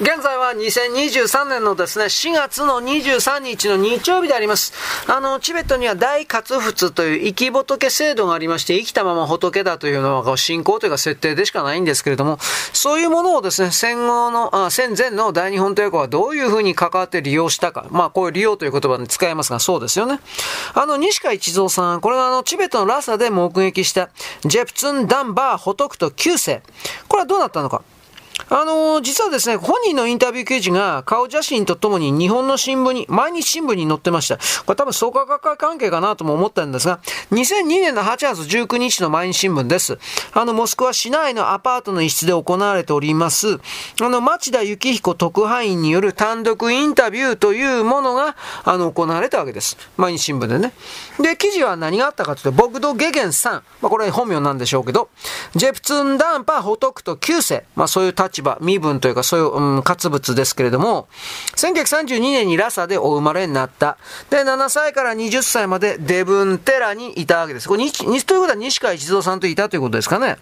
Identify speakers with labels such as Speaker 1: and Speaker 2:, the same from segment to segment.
Speaker 1: 現在は2023年のですね、4月の23日の日曜日であります。あの、チベットには大活仏という生き仏制度がありまして、生きたまま仏だというのは信仰というか設定でしかないんですけれども、そういうものをですね、戦後の、あ戦前の大日本帝国はどういうふうに関わって利用したか。まあ、こういう利用という言葉に使えますが、そうですよね。あの、西川一蔵さん、これはあの、チベットのラサで目撃した、ジェプツン・ダンバー・ホトクト9世。これはどうなったのか。あのー、実はですね、本人のインタビュー記事が顔写真とともに日本の新聞に、毎日新聞に載ってました。これ多分創価学会関係かなとも思ったんですが、2002年の8月19日の毎日新聞です。あの、モスクワ市内のアパートの一室で行われております、あの、町田幸彦特派員による単独インタビューというものが、あの、行われたわけです。毎日新聞でね。で、記事は何があったかというと、ボグド・ゲゲンさん。まあ、これ本名なんでしょうけど、ジェプツン・ダンパ・ホトクト9世。まあ、そういう立場、身分というかそういう、うん、活物ですけれども、1932年にラサでお生まれになった。で、7歳から20歳までデブンテラにいたわけです。これ、ということは西川一蔵さんといたということですかね。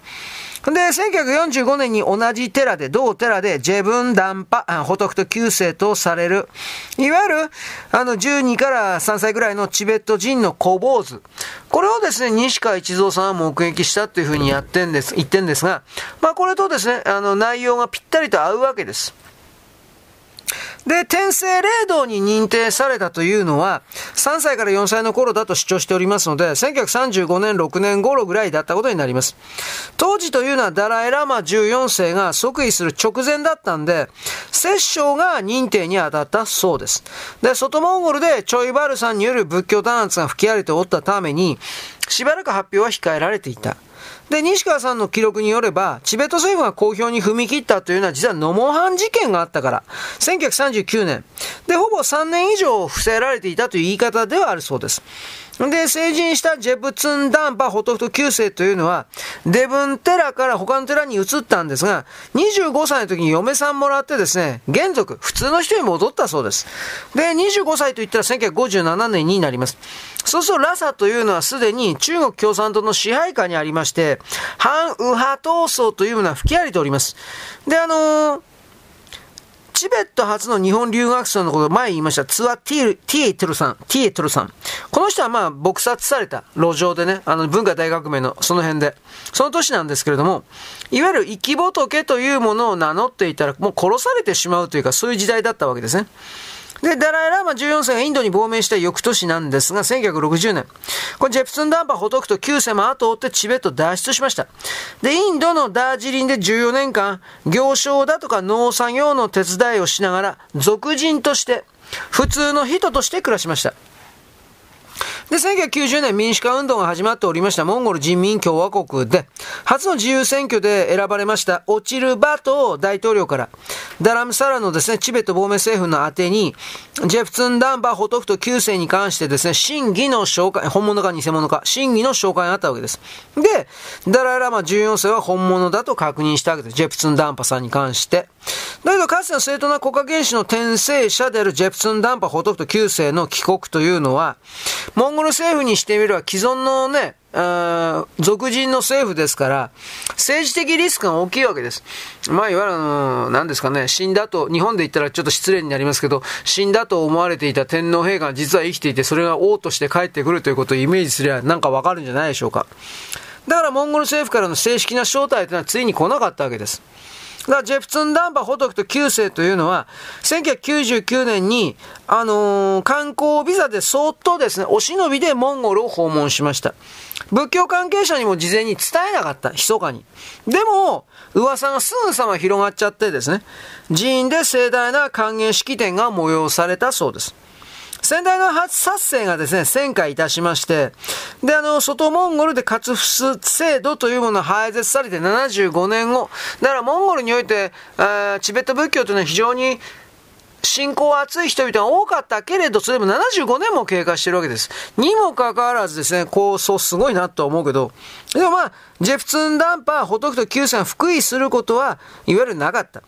Speaker 1: で、1945年に同じ寺で、同寺で、ジェブンダンパ、ホトクト旧世とされる、いわゆる、あの、12から3歳ぐらいのチベット人の小坊主。これをですね、西川一蔵さんは目撃したというふうにやってんです、言ってんですが、まあこれとですね、あの、内容がぴったりと合うわけです。で、天聖霊道に認定されたというのは、3歳から4歳の頃だと主張しておりますので、1935年、6年頃ぐらいだったことになります。当時というのはダライラマ14世が即位する直前だったんで、摂政が認定に当たったそうです。で、外モンゴルでチョイバルさんによる仏教弾圧が吹き荒れておったために、しばらく発表は控えられていた。で、西川さんの記録によれば、チベット政府が公表に踏み切ったというのは実はノモハン事件があったから、1939年。で、ほぼ3年以上伏せられていたという言い方ではあるそうです。で、成人したジェブツンダンパホトフト9世というのは、デブン寺から他の寺に移ったんですが、25歳の時に嫁さんもらってですね、現族、普通の人に戻ったそうです。で、25歳といったら1957年になります。そうするとラサというのはすでに中国共産党の支配下にありまして、反右派闘争というのは吹き荒れております。で、あのーチベット初の日本留学生のことを前言いました。ツアティティエトルさん。ティエトルさん。この人はまあ、撲殺された路上でね、あの、文化大学名のその辺で。その年なんですけれども、いわゆる生き仏というものを名乗っていたら、もう殺されてしまうというか、そういう時代だったわけですね。で、ダライ・ラーマ14世がインドに亡命した翌年なんですが、1960年。これジェプスンダンパーほどくと9世も後を追ってチベット脱出しました。で、インドのダージリンで14年間、行商だとか農作業の手伝いをしながら、俗人として、普通の人として暮らしました。で、1990年民主化運動が始まっておりましたモンゴル人民共和国で、初の自由選挙で選ばれましたオチルバト大統領から、ダラムサラのですね、チベット亡命政府の宛てに、ジェフツン・ダンバー・ホトフト9世に関してですね、真偽の紹介、本物か偽物か、真偽の紹介があったわけです。で、ダライラマ14世は本物だと確認したわけです。ジェフツン・ダンパさんに関して。だけど、かつての正当な国家元首の転生者であるジェプツン・ダンパ・ホトフト9世の帰国というのは、モンゴルの政府にしてみれば既存のね、俗人の政府ですから、政治的リスクが大きいわけです。まあ、いわゆるあの、何ですかね、死んだと、日本で言ったらちょっと失礼になりますけど、死んだと思われていた天皇陛下が実は生きていて、それが王として帰ってくるということをイメージすればなんかわかるんじゃないでしょうか。だからモンゴル政府からの正式な招待というのはついに来なかったわけです。だジェプツン・ダンバ・ホトクと9世というのは、1999年に、あのー、観光ビザでそっとですね、お忍びでモンゴルを訪問しました。仏教関係者にも事前に伝えなかった、密かに。でも、噂がすぐさま広がっちゃってですね、寺院で盛大な歓迎式典が催されたそうです。先代の初殺生がですね、旋回いたしまして、で、あの、外モンゴルで活フ制度というものが廃絶されて75年後、だからモンゴルにおいて、チベット仏教というのは非常に信仰厚い人々が多かったけれど、それでも75年も経過してるわけです。にもかかわらずですね、こう、そうすごいなと思うけど、でもまあ、ジェフツンダンパー、ホトクとキューさん福井することは、いわゆるなかった。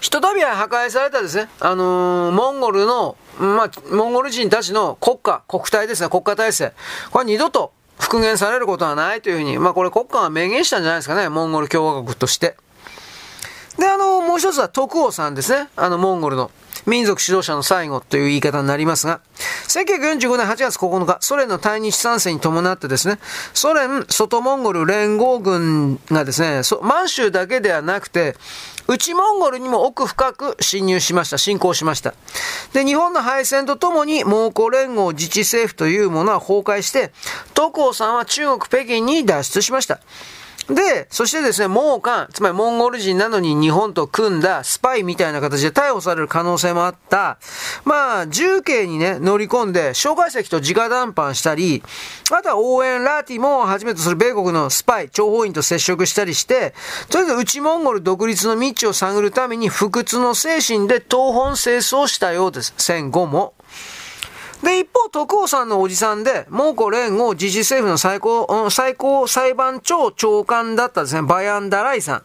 Speaker 1: ひとたびは破壊されたですね、あのー、モンゴルの、まあ、モンゴル人たちの国家、国体ですね、国家体制。これは二度と復元されることはないというふうに、まあこれ国家が明言したんじゃないですかね、モンゴル共和国として。で、あの、もう一つは徳王さんですね。あの、モンゴルの。民族指導者の最後という言い方になりますが、1945年8月9日、ソ連の対日参戦に伴ってですね、ソ連外モンゴル連合軍がですね、満州だけではなくて、内モンゴルにも奥深く侵入しました。侵攻しました。で、日本の敗戦とともに、蒙古連合自治政府というものは崩壊して、徳光さんは中国北京に脱出しました。で、そしてですね、蒙漢、つまりモンゴル人なのに日本と組んだスパイみたいな形で逮捕される可能性もあった、まあ、重慶にね、乗り込んで、蒋介石と直談判したり、あとは応援ラーティもはじめとする米国のスパイ、諜報員と接触したりして、とりあえず内モンゴル独立の道を探るために不屈の精神で東本清掃したようです。戦後も。で、一方、徳王さんのおじさんで、蒙古連合自治政府の最高、最高裁判長長官だったですね、バヤンダライさん。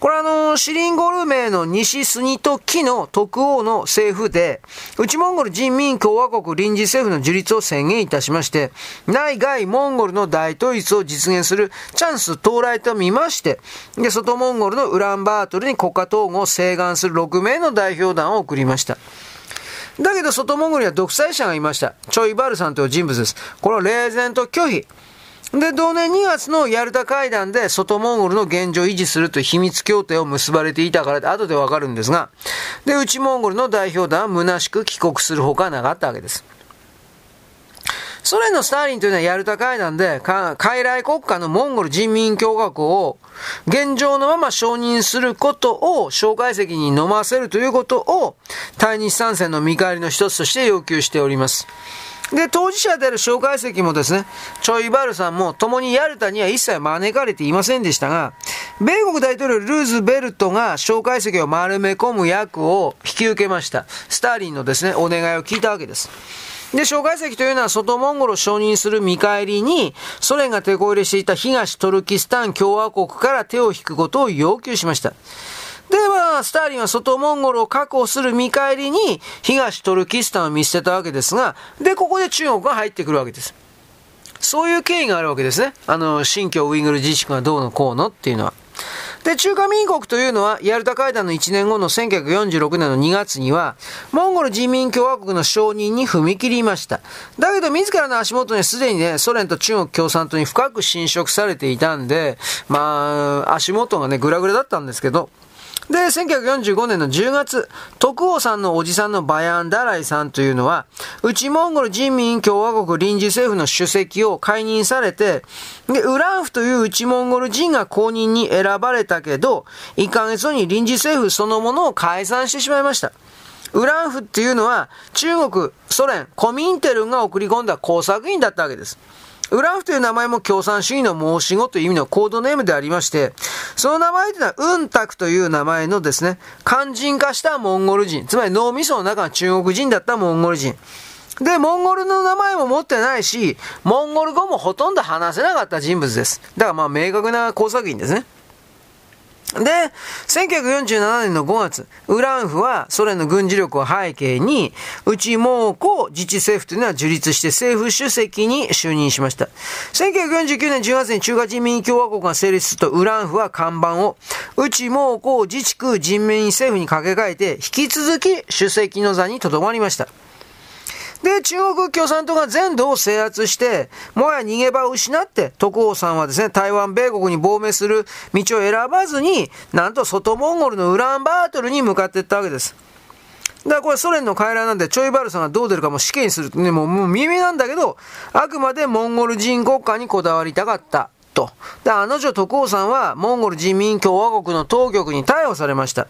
Speaker 1: これあの、シリンゴル名の西スニトキの徳王の政府で、内モンゴル人民共和国臨時政府の樹立を宣言いたしまして、内外モンゴルの大統一を実現するチャンス到来と見まして、で、外モンゴルのウランバートルに国家統合を請願する6名の代表団を送りました。だけど外モンゴルには独裁者がいました。チョイバルさんという人物です。これを冷然と拒否。で、同年2月のヤルタ会談で外モンゴルの現状を維持するという秘密協定を結ばれていたから後でわかるんですが、で、内モンゴルの代表団は虚しく帰国するほかなかったわけです。ソ連のスターリンというのはヤルタ会談で、傀儡国家のモンゴル人民共和国を現状のまま承認することを、蒋介石に飲ませるということを、対日参戦の見返りの一つとして要求しております。で、当事者である蒋介石もですね、チョイバルさんも共にヤルタには一切招かれていませんでしたが、米国大統領ルーズベルトが蒋介石を丸め込む役を引き受けました。スターリンのですね、お願いを聞いたわけです。で、蒋介石というのは外モンゴルを承認する見返りに、ソ連が手こ入れしていた東トルキスタン共和国から手を引くことを要求しました。で、まあ、スターリンは外モンゴルを確保する見返りに、東トルキスタンを見捨てたわけですが、で、ここで中国が入ってくるわけです。そういう経緯があるわけですね。あの、新疆ウイグル自治区がどうのこうのっていうのは。で、中華民国というのは、ヤルタ会談の1年後の1946年の2月には、モンゴル人民共和国の承認に踏み切りました。だけど、自らの足元にすでにね、ソ連と中国共産党に深く侵食されていたんで、まあ、足元がね、グラグラだったんですけど、で、1945年の10月、徳王さんのおじさんのバヤン・ダライさんというのは、内モンゴル人民共和国臨時政府の主席を解任されて、で、ウランフという内モンゴル人が公認に選ばれたけど、1ヶ月後に臨時政府そのものを解散してしまいました。ウランフっていうのは、中国、ソ連、コミンテルンが送り込んだ工作員だったわけです。ウラフという名前も共産主義の申し子という意味のコードネームでありまして、その名前というのは、ウンタクという名前のですね、肝心化したモンゴル人、つまり脳みその中の中国人だったモンゴル人。で、モンゴルの名前も持ってないし、モンゴル語もほとんど話せなかった人物です。だからまあ明確な工作員ですね。で、1947年の5月、ウランフはソ連の軍事力を背景に、内蒙古自治政府というのは樹立して政府主席に就任しました。1949年10月に中華人民共和国が成立すると、ウランフは看板を内蒙古自治区人民政府に掛け替えて、引き続き主席の座にとどまりました。で、中国共産党が全土を制圧して、もはや逃げ場を失って、徳王さんはですね、台湾、米国に亡命する道を選ばずに、なんと外モンゴルのウランバートルに向かっていったわけです。だからこれソ連の傀儡なんで、チョイバルさんがどう出るかも死刑にするね、もう、もう耳なんだけど、あくまでモンゴル人国家にこだわりたかった。と。で、あの女徳王さんは、モンゴル人民共和国の当局に逮捕されました。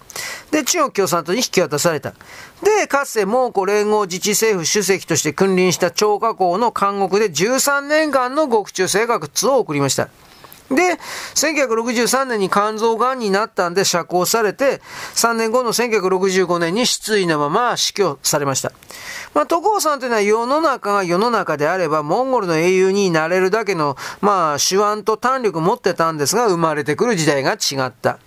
Speaker 1: で、中国共産党に引き渡された。で、かつて蒙古連合自治政府主席として君臨した張家口の監獄で13年間の獄中生活を送りました。で、1963年に肝臓癌になったんで釈放されて、3年後の1965年に失意のまま死去されました。まあ、徳王さんというのは世の中が世の中であれば、モンゴルの英雄になれるだけの、まあ、手腕と胆力持ってたんですが、生まれてくる時代が違った。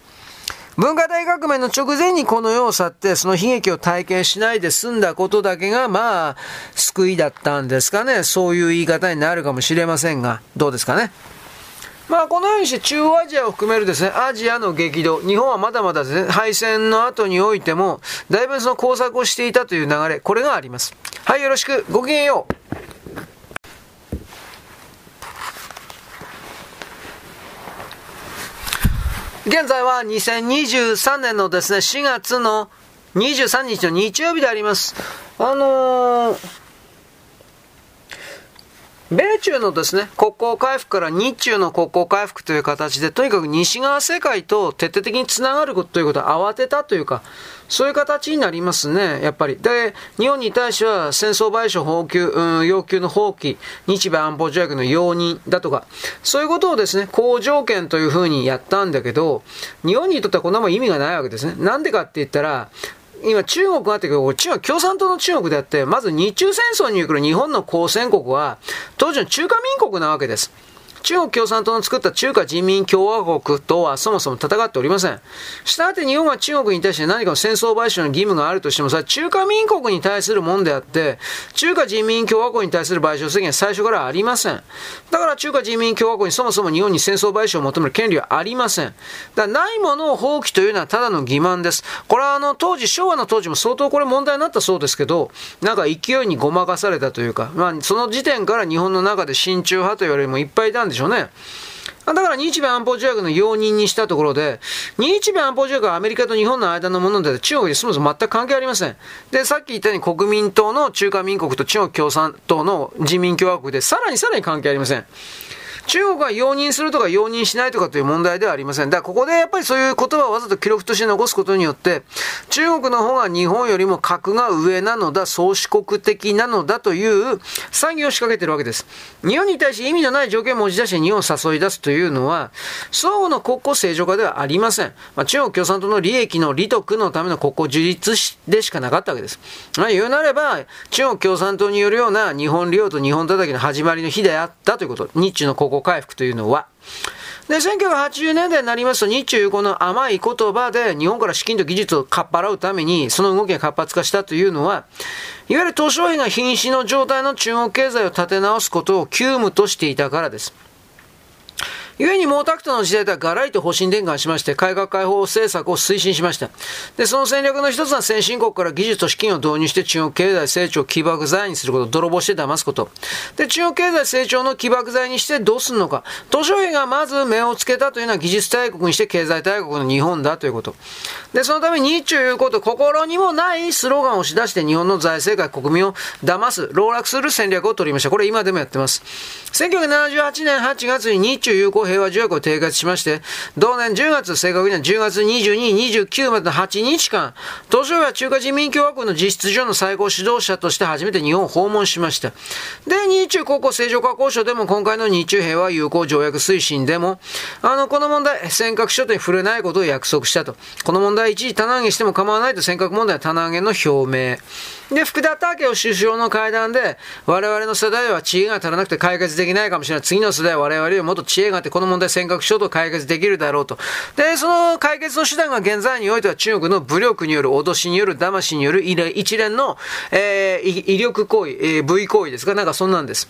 Speaker 1: 文化大革命の直前にこの世を去って、その悲劇を体験しないで済んだことだけが、まあ、救いだったんですかね。そういう言い方になるかもしれませんが、どうですかね。まあ、このようにして中央アジアを含めるですね、アジアの激動、日本はまだまだですね、敗戦の後においても、だいぶその工作をしていたという流れ、これがあります。はい、よろしく。ごきげんよう。現在は2023年のですね、4月の23日の日曜日であります。あのー米中のですね、国交回復から日中の国交回復という形で、とにかく西側世界と徹底的につながることということを慌てたというか、そういう形になりますね、やっぱり。で、日本に対しては戦争賠償放給、うん、要求の放棄、日米安保条約の容認だとか、そういうことをですね、好条件というふうにやったんだけど、日本にとってはこんなもん意味がないわけですね。なんでかって言ったら、今中国があってけど、中国、共産党の中国であって、まず日中戦争に来る日本の交戦国は、当時の中華民国なわけです。中国共産党の作った中華人民共和国とはそもそも戦っておりません。したがって日本が中国に対して何かの戦争賠償の義務があるとしても、それは中華民国に対するもんであって、中華人民共和国に対する賠償責任は最初からありません。だから中華人民共和国にそもそも日本に戦争賠償を求める権利はありません。だないものを放棄というのはただの欺瞞です。これはあの当時、昭和の当時も相当これ問題になったそうですけど、なんか勢いにごまかされたというか、まあその時点から日本の中で親中派と言われるもいっぱいいたんですでしょうね。だから日米安保条約の容認にしたところで、日米安保条約はアメリカと日本の間のもので、中国にそもそも全く関係ありません。で、さっき言ったように国民党の中華民国と中国共産党の人民共和国で、さらにさらに関係ありません。中国が容認するとか容認しないとかという問題ではありません。だからここでやっぱりそういう言葉をわざと記録として残すことによって、中国の方が日本よりも格が上なのだ、宗主国的なのだという詐欺を仕掛けてるわけです。日本に対して意味のない条件を持ち出して日本を誘い出すというのは、相互の国交正常化ではありません。まあ、中国共産党の利益の利得のための国交樹立でしかなかったわけです。まあ、言うなれば、中国共産党によるような日本利用と日本叩きの始まりの日であったということ。日中の国5回復というのは。で、1980年代になりますと、日中この甘い言葉で日本から資金と技術をかっぱらうために、その動きが活発化したというのは、いわゆる図書費が瀕死の状態の中国経済を立て直すことを急務としていたからです。故に毛沢東の時代ではガラリと方針転換しまして、改革開放政策を推進しました。で、その戦略の一つは先進国から技術と資金を導入して中国経済成長を起爆剤にすること、泥棒して騙すこと。で、中国経済成長の起爆剤にしてどうするのか。東証費がまず目をつけたというのは技術大国にして経済大国の日本だということ。で、そのため日中いうこと、心にもないスローガンを押し出して日本の財政界、国民を騙す、籠絡する戦略を取りました。これ今でもやってます。1978年8月に日中友好平和条約を締結しまして、同年10月、正確には10月22、29までの8日間、東証は中華人民共和国の実質上の最高指導者として初めて日本を訪問しました。で、日中国交正常化交渉でも今回の日中平和友好条約推進でも、あの、この問題、尖閣諸島に触れないことを約束したと。この問題一時棚上げしても構わないと尖閣問題は棚上げの表明。で、福田武雄首相の会談で、我々の世代は知恵が足らなくて解決できないかもしれない。次の世代は我々よりもっと知恵があって、この問題尖閣諸島解決できるだろうと。で、その解決の手段が現在においては中国の武力による脅しによる騙しによる一連の、えー、威力行為、えー、V 行為ですがなんかそんなんです。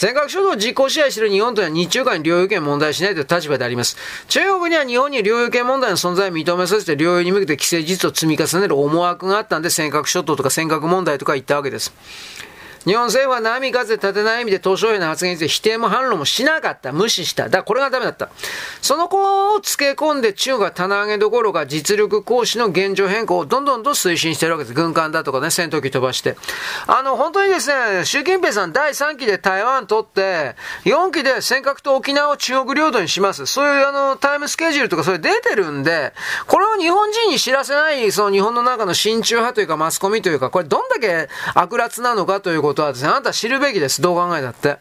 Speaker 1: 尖閣諸島を実効支配している日本というのは日中間に領有権問題しないという立場であります。中国には日本に領有権問題の存在を認めさせて領有に向けて規制事実を積み重ねる思惑があったんで尖閣諸島とか尖閣問題とか言ったわけです。日本政府は波風立てない意味で東証への発言について否定も反論もしなかった。無視した。だからこれがダメだった。その子をつけ込んで中国が棚上げどころか実力行使の現状変更をどんどんと推進してるわけです。軍艦だとかね、戦闘機飛ばして。あの、本当にですね、習近平さん第3期で台湾取って、4期で尖閣と沖縄を中国領土にします。そういうあの、タイムスケジュールとかそれ出てるんで、これを日本人に知らせない、その日本の中の親中派というかマスコミというか、これどんだけ悪辣なのかということことはですね、あなた知るべきです。どう考えたって。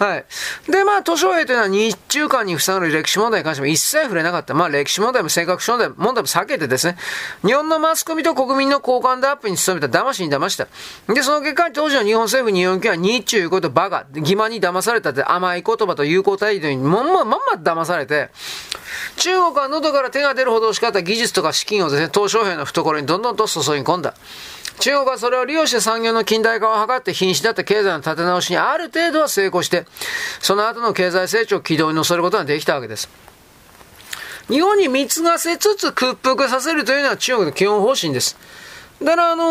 Speaker 1: はい。で、まあ、図書兵というのは日中間に塞がる歴史問題に関しても一切触れなかった。まあ、歴史問題も性格問題問題も避けてですね、日本のマスコミと国民の交換でアップに努めた騙しに騙した。で、その結果、当時の日本政府日本系は日中いうことバカ、欺瞞に騙されたって甘い言葉と友好態度にまんま、まんま騙されて、中国は喉から手が出るほど欲しかった技術とか資金をですね、東小兵の懐にどんどんと注ぎ込んだ。中国はそれを利用して産業の近代化を図って瀕死だった経済の立て直しにある程度は成功して、その後の経済成長を軌道に乗せることができたわけです。日本に貢がせつつ屈服させるというのは中国の基本方針です。だから、あの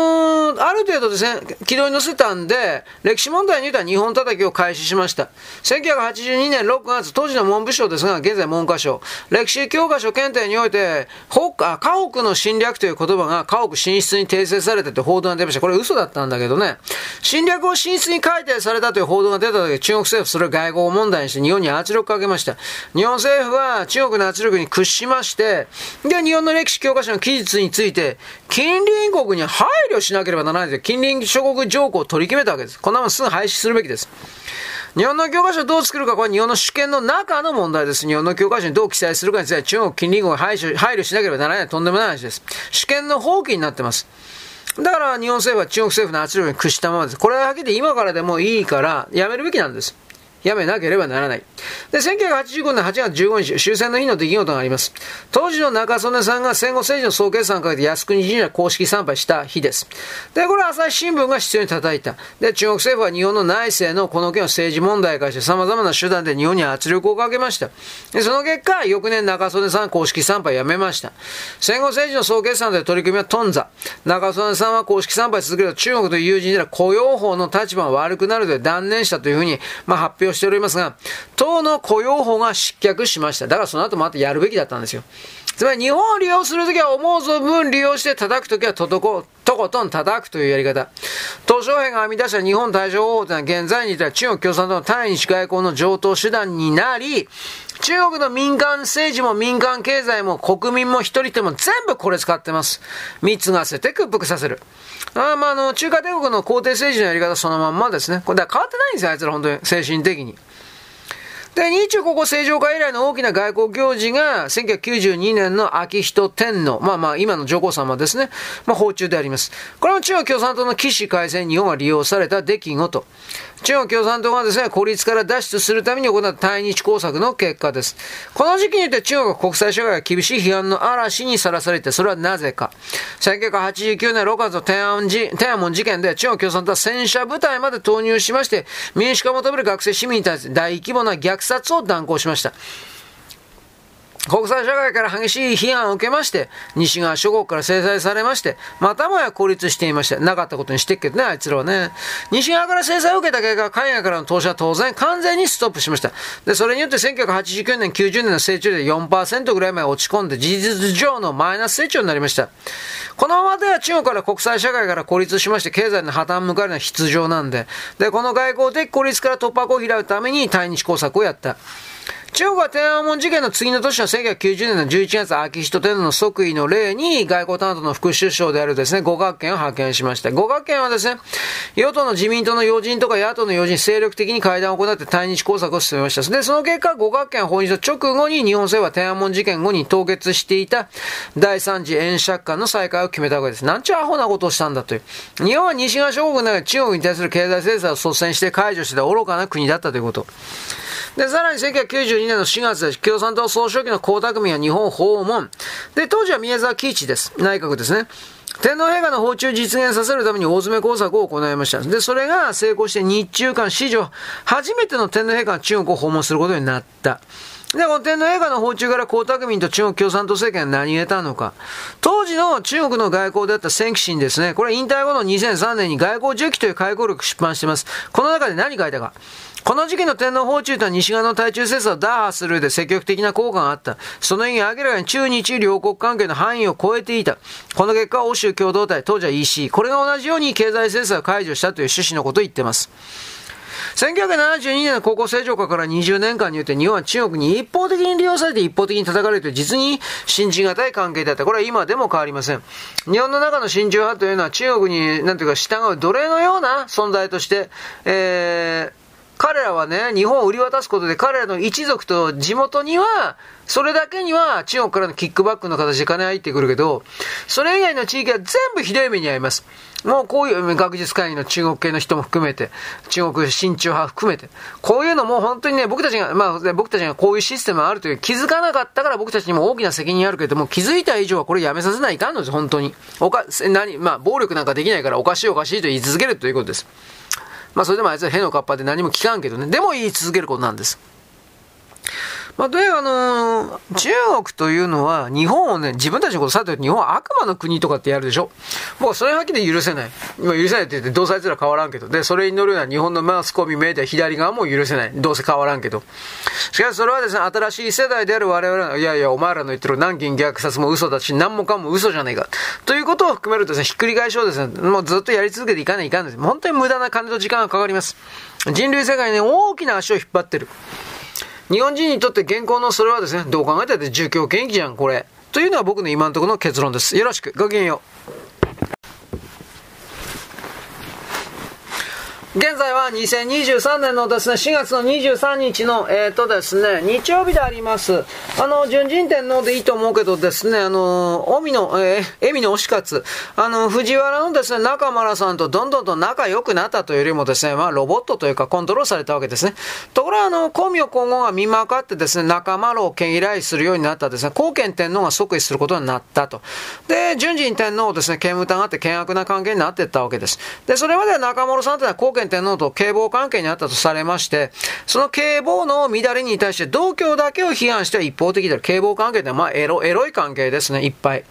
Speaker 1: ー、ある程度ですね、軌道に乗せたんで、歴史問題に言うたら日本叩きを開始しました。1982年6月、当時の文部省ですが、現在文科省、歴史教科書検定において、北、家屋の侵略という言葉が家屋進出に訂正されたという報道が出ました。これ嘘だったんだけどね、侵略を進出に改定されたという報道が出た時、中国政府それを外交問題にして日本に圧力かけました。日本政府は中国の圧力に屈しまして、で、日本の歴史教科書の記述について、近隣国にに配慮しなければならないと近隣諸国条項を取り決めたわけです。こんなもんすぐ廃止するべきです。日本の教科書をどう作るか、これ日本の主権の中の問題です。日本の教科書にどう記載するかについては中国近隣国が配慮しなければならないとんでもない話です。主権の放棄になってます。だから日本政府は中国政府の圧力に屈したままです。これははっきり今からでもいいからやめるべきなんです。やめなければならない。で、1985年8月15日、終戦の日の出来事があります。当時の中曽根さんが戦後政治の総決算をかけて靖国神社公式参拝した日です。で、これは朝日新聞が必要に叩いた。で、中国政府は日本の内政のこの件を政治問題化して様々な手段で日本に圧力をかけました。で、その結果、翌年中曽根さん公式参拝やめました。戦後政治の総決算で取り組みは頓挫。中曽根さんは公式参拝続けると中国という友人では雇用法の立場が悪くなるので断念したというふうに、まあ、発表しておりますが、党の雇用法が失脚しました。だからその後またやるべきだったんですよ。つまり日本を利用するときは思う存分利用して叩くときはととこ、とことん叩くというやり方。鄧小平が編み出した日本対処法というのは現在にいた中国共産党の対日外交の上等手段になり、中国の民間政治も民間経済も国民も一人でも全部これ使ってます。三つがせて屈服させる。あまあ、あの、中華帝国の皇帝政治のやり方そのまんまですね。これは変わってないんですよ、あいつら本当に、精神的に。で、日中国交正常化以来の大きな外交行事が、1992年の秋人天皇、まあまあ今の上皇様ですね、まあ訪中であります。これも中国共産党の起死回生に日本は利用された出来事。中国共産党がですね、孤立から脱出するために行った対日工作の結果です。この時期によって中国は国際社会が厳しい批判の嵐にさらされて、それはなぜか。1989年6月の天安天安門事件で中国共産党は戦車部隊まで投入しまして、民主化を求める学生市民に対して大規模な虐殺を断行しました。国際社会から激しい批判を受けまして、西側諸国から制裁されまして、またもや孤立していました。なかったことにしてっけどね、あいつらはね。西側から制裁を受けた結果、海外からの投資は当然完全にストップしました。で、それによって1989年、90年の成長で4%ぐらいまで落ち込んで、事実上のマイナス成長になりました。このままでは中国から国際社会から孤立しまして、経済の破綻向かうのは必要なんで、で、この外交的孤立から突破口を開くために対日工作をやった。中国は天安門事件の次の年の1990年の11月、秋人天皇の即位の例に外交担当の副首相であるですね、五角圏を派遣しました。五角圏はですね、与党の自民党の要人とか野党の要人、精力的に会談を行って対日工作を進めました。で、その結果、五角圏訪日直後に日本政府は天安門事件後に凍結していた第三次円借款の再開を決めたわけです。なんちゅうアホなことをしたんだという。日本は西側諸国の中で中国に対する経済制裁を率先して解除してた愚かな国だったということ。で、さらに1992 2年の4月で共産党総書記の江沢民は日本訪問。で、当時は宮沢喜一です。内閣ですね。天皇陛下の訪中実現させるために大詰め工作を行いました。で、それが成功して日中間史上初めての天皇陛下が中国を訪問することになった。で、この天皇陛下の訪中から江沢民と中国共産党政権は何を得たのか。当時の中国の外交であった千紀新ですね。これ引退後の2003年に外交重機という回顧録出版しています。この中で何書いたか。この時期の天皇訪中とは西側の対中政策を打破するで積極的な効果があった。その意義は明らかに中日両国関係の範囲を超えていた。この結果、欧州共同体、当時は EC、これが同じように経済制裁を解除したという趣旨のことを言っています。1972年の高校正常化から20年間によって日本は中国に一方的に利用されて一方的に叩かれるという実に信じがたい関係だった。これは今でも変わりません。日本の中の親中派というのは中国に、なんていうか従う奴隷のような存在として、えー、彼らはね、日本を売り渡すことで彼らの一族と地元には、それだけには中国からのキックバックの形で金入ってくるけど、それ以外の地域は全部ひどい目に遭います。もうこういう学術会議の中国系の人も含めて、中国親中派含めて、こういうのも本当にね、僕たちが、まあ僕たちがこういうシステムがあるという気づかなかったから僕たちにも大きな責任あるけども、気づいた以上はこれやめさせないかんのです、本当に。おか、何、まあ暴力なんかできないからおかしいおかしいと言い続けるということです。まあそれでもあいつは屁のかっぱで何も聞かんけどね、でも言い続けることなんです。まあ、とにかくあのー、中国というのは、日本をね、自分たちのことさて日本は悪魔の国とかってやるでしょもうそれはっきり許せない。今許せないって言って、どうせあいつら変わらんけど。で、それに乗るような日本のマスコミメディア左側も許せない。どうせ変わらんけど。しかしそれはですね、新しい世代である我々はいやいや、お前らの言ってる南京虐殺も嘘だし、何もかも嘘じゃねえか。ということを含めるとですね、ひっくり返しをですね、もうずっとやり続けていかないいかんです。本当に無駄な金と時間がかかります。人類世界にね大きな足を引っ張ってる。日本人にとって現行のそれはですね、どう考えたって住居権益じゃん、これ。というのは僕の今のところの結論です。よろしく。ごきげんよう。現在は2023年のですね、4月の23日の、えっ、ー、とですね、日曜日であります。あの、純人天皇でいいと思うけどですね、あの、海の、えー、恵美の推し活、あの、藤原のですね、中村さんとどんどんと仲良くなったというよりもですね、まあ、ロボットというかコントロールされたわけですね。ところが、あの、公明皇后が見まかってですね、中丸を権威来するようになったですね、後見天皇が即位することになったと。で、純人天皇をですね、剣務がって険悪な関係になっていったわけです。で、それまでは中丸さんというのは後見天皇と警棒関係にあったとされまして、その警棒の乱れに対して同居だけを批判しては一方的である。警棒関係ってまあエロ、エロい関係ですね、いっぱい。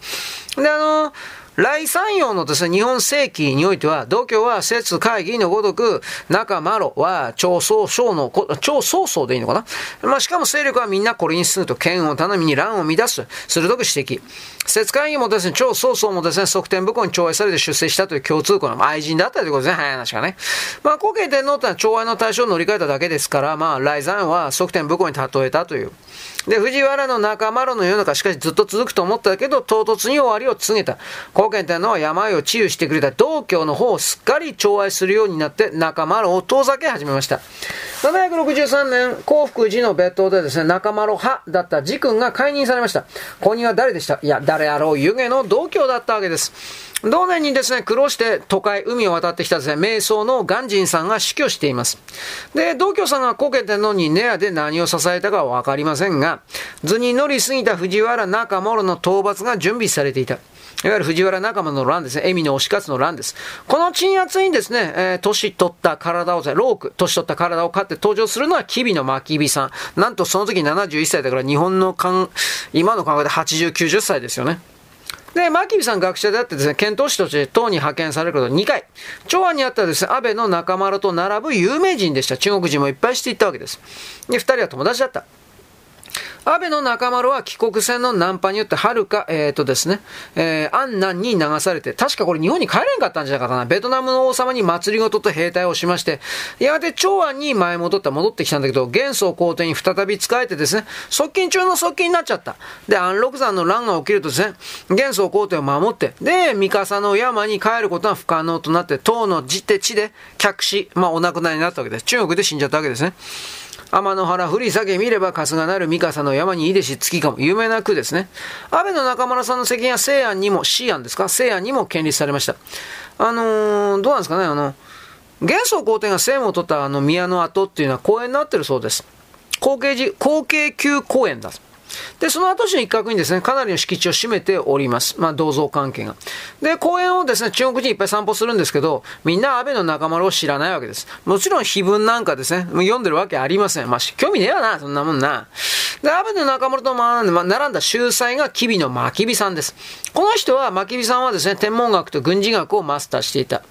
Speaker 1: で、あの来山陽のですね、日本世紀においては、同居は説会議のごとく、中丸は超総省の、超総総でいいのかな？まあ、しかも勢力はみんなこれに進むと、剣を頼みに乱を乱す、鋭く指摘。説会議もですね、超総総もですね、側転武功に寵愛されて出世したという共通項の愛人だったということですね、早い話がね。まあ、後継天皇ってのは寵愛の対象を乗り換えただけですから、まあ、来山は側転武功に例えたという。で、藤原の仲間の世の中しかしずっと続くと思ったけど、唐突に終わりを告げた。後見天皇は病を治癒してくれた道教の方をすっかり寵愛するようになって、仲間を遠ざけ始めました。763年、幸福寺の別当でですね、仲間派だった寺君が解任されました。後任は誰でした？いや、誰？あろう湯気の同郷だったわけです。同年にですね、苦労して都会、海を渡ってきたですね、瞑想の鑑真さんが死去しています。で、同居さんが後見天皇にネアで何を支えたかはわかりませんが、図に乗りすぎた藤原中諸の討伐が準備されていた。いわゆる藤原仲間の乱ですね。恵美の推し活の乱です。この鎮圧にですね、えー、年取った体を、ローク、年取った体を飼って登場するのは、吉備の巻火さん。なんとその時71歳だから、日本の、今の考えで80、90歳ですよね。で、牧木さん学者であってですね、検討士として党に派遣されること2回。長安にあったですね、安倍の仲間と並ぶ有名人でした。中国人もいっぱいしていったわけです。で、2人は友達だった。安倍の中丸は帰国船のナンパによってはるか、えっ、ー、とですね、えー、安南に流されて、確かこれ日本に帰れんかったんじゃないかな。ベトナムの王様に祭りごとと兵隊をしまして、やがて長安に前戻った戻ってきたんだけど、元宗皇帝に再び仕えてですね、側近中の側近になっちゃった。で、安禄山の乱が起きるとですね、元宗皇帝を守って、で、三笠の山に帰ることが不可能となって、唐の地手地で客死、まあお亡くなりになったわけです。中国で死んじゃったわけですね。天の原降り下げ見れば春日なる三笠の山にいでし月かも。有名な句ですね。安倍の中村さんの責任は西安にも、西安ですか？西安にも建立されました。あのー、どうなんですかね？あの、元宗皇帝が西安を取ったあの宮の跡っていうのは公園になってるそうです。後継寺、後継級公園だ。で、その後の一角にですね、かなりの敷地を占めております。まあ、銅像関係が。で、公園をですね、中国人いっぱい散歩するんですけど、みんな安倍の中丸を知らないわけです。もちろん碑文なんかですね、読んでるわけありません。まあ、興味ねえわな、そんなもんな。で、安倍の中丸と並んで、並んだ秀才が吉備の牧火さんです。この人は、牧火さんはですね、天文学と軍事学をマスターしていた。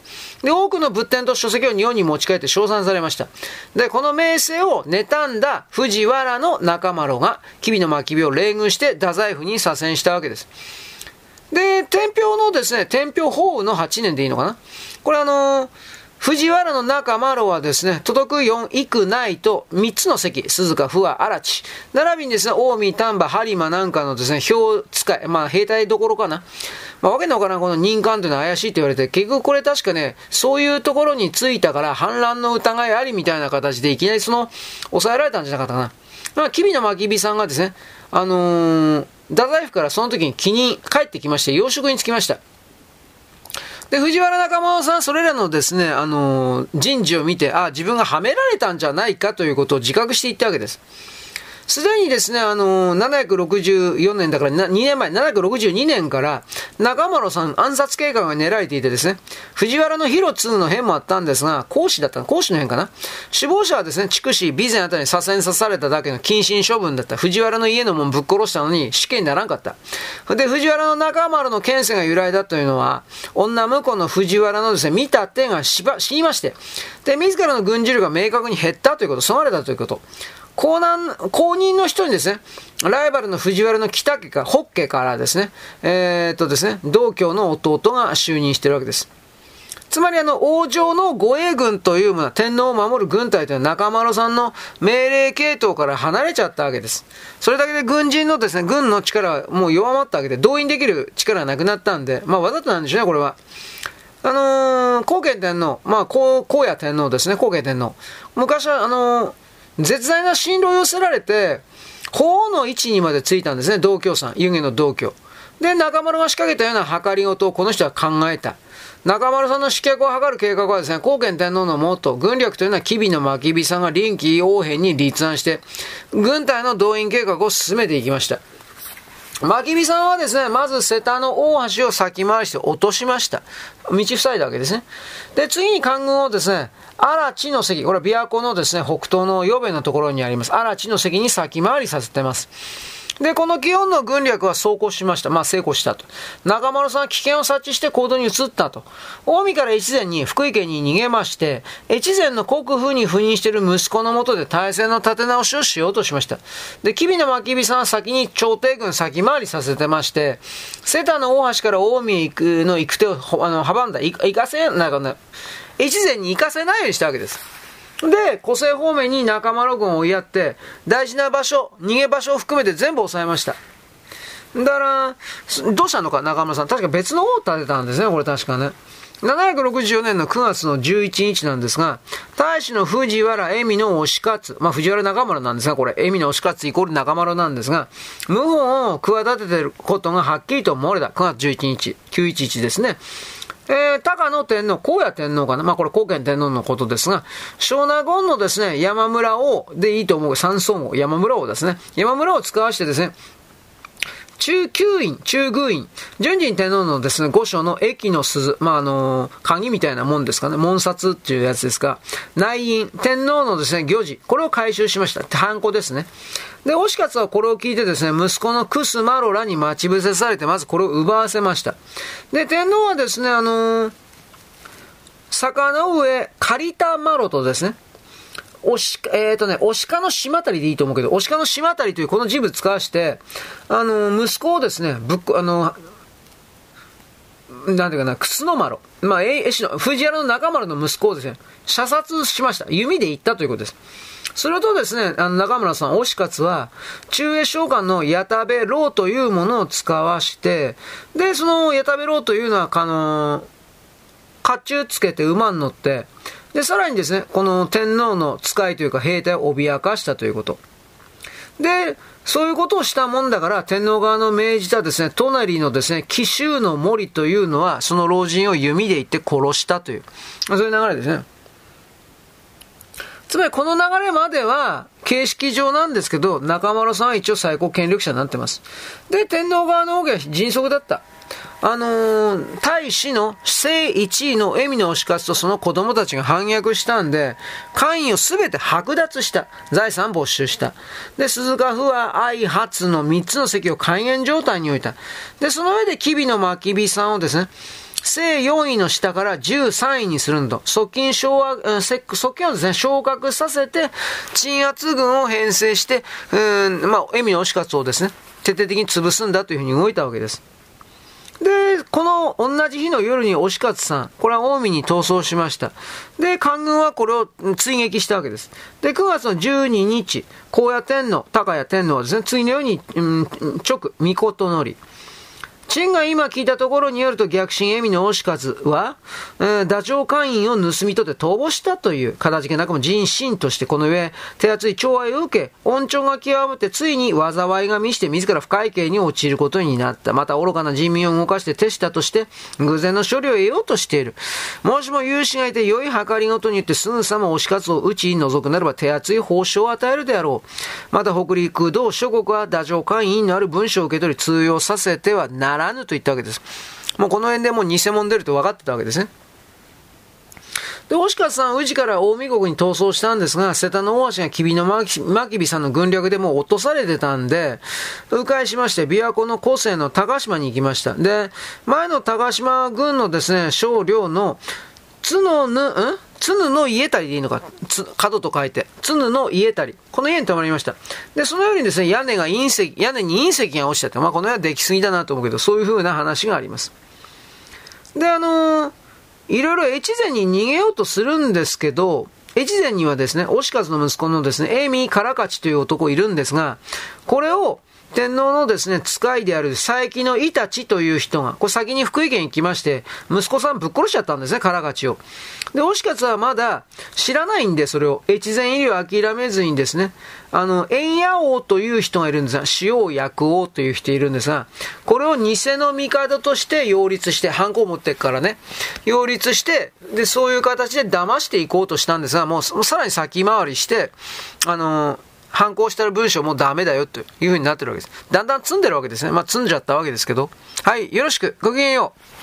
Speaker 1: で、多くの仏典と書籍を日本に持ち帰って称賛されました。で、この名声を妬んだ藤原の中丸が、吉備の牧火を冷遇して太宰府に左遷したわけです。で、天平のですね、天平法雨の8年でいいのかなこれあのー藤原の中丸はですね、届く4、幾ないと3つの席、鈴鹿、不破、荒地。並びにですね、近江、丹波、播磨なんかのですね、表使い、まあ兵隊どころかな。まあわけのわからんこの任官というのは怪しいって言われて、結局これ確かね、そういうところについたから反乱の疑いありみたいな形でいきなりその、抑えられたんじゃなかったかな。まあ、吉備の真備さんがですね、あのー、太宰府からその時に気に帰ってきまして、養殖に就きました。で、藤原仲間さん、それらのですね、あのー、人事を見て、あ、自分がはめられたんじゃないかということを自覚していったわけです。すでにですね、あのー、764年だから2年前、762年から中丸さん暗殺計画が練られていてですね、藤原の広津の変もあったんですが、孔子だった孔子の変かな？首謀者はですね、筑紫、備前あたりに左遷さされただけの謹慎処分だった。藤原の家のもんぶっ殺したのに死刑にならんかった。で、藤原の中丸の権勢が由来だというのは、女婿の藤原のですね、見た手が死にまして、で、自らの軍事力が明確に減ったということ、損われたということ。公難、公認の人にですね、ライバルの藤原の北家か、北家からですね、えー、っとですね、同郷の弟が就任してるわけです。つまりあの、王城の護衛軍というものは、天皇を守る軍隊というのは中丸さんの命令系統から離れちゃったわけです。それだけで軍人のですね、軍の力はもう弱まったわけで、動員できる力がなくなったんで、まあわざとなんでしょうね、これは。あのー、後継天皇、まあ、皇野天皇ですね、後継天皇。昔は、あのー絶大な信頼を寄せられて、法の位置にまでついたんですね、同居さん、湯気の同居。で、中丸が仕掛けたような計りごとをこの人は考えた。中丸さんの死脚を図る計画はですね、後見天皇の元、軍略というのは吉備の巻火さんが臨機応変に立案して、軍隊の動員計画を進めていきました。巻火さんはですね、まず瀬田の大橋を先回りして落としました。道塞いだわけですね。で、次に官軍をですね、荒地の関、これは琵琶湖のですね、北東の予備のところにあります。荒地の関に先回りさせてます。で、この基本の軍略は走行しました。まあ成功したと。中丸さんは危険を察知して行動に移ったと。近江から越前に福井県に逃げまして、越前の国府に赴任している息子のもとで体制の立て直しをしようとしました。で、吉備の真備さんは先に朝廷軍先回りさせてまして、瀬田の大橋から近江へ行くの行く手をあの阻んだ。行かせ、なんかね、越前に行かせないようにしたわけです。で、湖西方面に中丸軍を追いやって、大事な場所、逃げ場所を含めて全部抑えました。だから、どうしたのか、中村さん。確か別の王を建てたんですね、これ確かね。764年の9月の11日なんですが、大使の藤原恵美の推し勝まあ藤原中村なんですが、これ、恵美の推し勝イコール中村なんですが、謀反を企てていることがはっきりと思われた。9月11日、911ですね。えー、高野天皇、高野天皇かな？まあこれ高賢天皇のことですが、湘南権のですね、山村王でいいと思う。三尊王、山村王ですね。山村を使わしてですね、中級院、中宮院、順仁天皇のですね、御所の駅の鈴、まあ、あの鍵みたいなもんですかね、門札っていうやつですが、内院、天皇のですね、行事、これを回収しました。ハンコですね。で、押勝はこれを聞いてですね、息子のクスマロラに待ち伏せされて、まずこれを奪わせました。で、天皇はですね、あのー、坂の上、借りたマロとですね、おし、えっ、ー、とね、お鹿の島たりでいいと思うけど、お鹿の島たりというこの人物使わして、あの、息子をですね、ぶっ、あの、なんていうかな、靴の丸。まあ、絵師の、藤原の中丸の息子をですね、射殺しました。弓で行ったということです。それとですね、あの、中村さん、押勝は、中英召喚の矢田部郎というものを使わして、で、その矢田部郎というのは、あの、甲冑つけて馬に乗って、で、さらにですね、この天皇の使いというか兵隊を脅かしたということ。で、そういうことをしたもんだから、天皇側の命じたですね、隣のですね、紀州の森というのは、その老人を弓で行って殺したという、そういう流れですね。つまりこの流れまでは、形式上なんですけど、中丸さんは一応最高権力者になってます。で、天皇側の方が迅速だった。あのー、大使の正一位の恵美の推し活とその子供たちが反逆したんで、官位をすべて剥奪した。財産没収した。で、鈴鹿府は愛発の3つの席を戒厳状態に置いた。で、その上で吉備の巻火さんをですね、正4位の下から13位にするんだ。側近昇格、側近をですね、昇格させて、鎮圧軍を編成して、うん、まあ、恵美の推し活をですね、徹底的に潰すんだというふうに動いたわけです。で、この同じ日の夜に押勝さん、これは近江に逃走しました。で、官軍はこれを追撃したわけです。で、9月の12日、高野天皇、高谷天皇はですね、次のように、うん、直、御事乗り。陳が今聞いたところによると逆進恵美の押数は、えー、ダチョウ会員を盗み取って逃亡したという、形けなくも人心としてこの上、手厚い寵愛を受け、恩寵が極めてついに災いが見して自ら不会計に陥ることになった。また愚かな人民を動かして手下として、偶然の処理を得ようとしている。もしも有志がいて良い計りごとによってすぐさま押し勝を打ちに除くなれば手厚い報酬を与えるであろう。また北陸道諸国はダチョウ会員のある文書を受け取り通用させてはならぬと言ったわけです。もうこの辺でもう偽物出ると分かってたわけですね。で、押川さん、宇治から近江国に逃走したんですが、瀬田の大橋が吉備の真備さんの軍略でもう落とされてたんで、迂回しまして、琵琶湖の古瀬の高島に行きました。で、前の高島軍のですね、少量の、角ぬ、ん？つぬの家たりでいいのか、つ、角と書いて、つぬの家たり。この家に泊まりました。で、そのようにですね、屋根が隕石、屋根に隕石が落ちたって、まあこの辺はできすぎだなと思うけど、そういう風な話があります。で、あのー、いろいろ越前に逃げようとするんですけど、越前にはですね、押和の息子のですね、エイミー・カラカチという男いるんですが、これを、天皇のですね、使いである佐伯のイタチという人が、これ先に福井県行きまして、息子さんぶっ殺しちゃったんですね、カラガチを。で、押勝はまだ知らないんで、それを。越前入りを諦めずにですね、あの、円野王という人がいるんですが、塩を焼く王という人いるんですが、これを偽の帝として擁立して、犯行を持っていくからね、擁立して、で、そういう形で騙していこうとしたんですが、もうさらに先回りして、あの、反抗した文章もダメだよという風になってるわけです。だんだん積んでるわけですね。まあ積んじゃったわけですけど。はい、よろしく。ごきげんよう。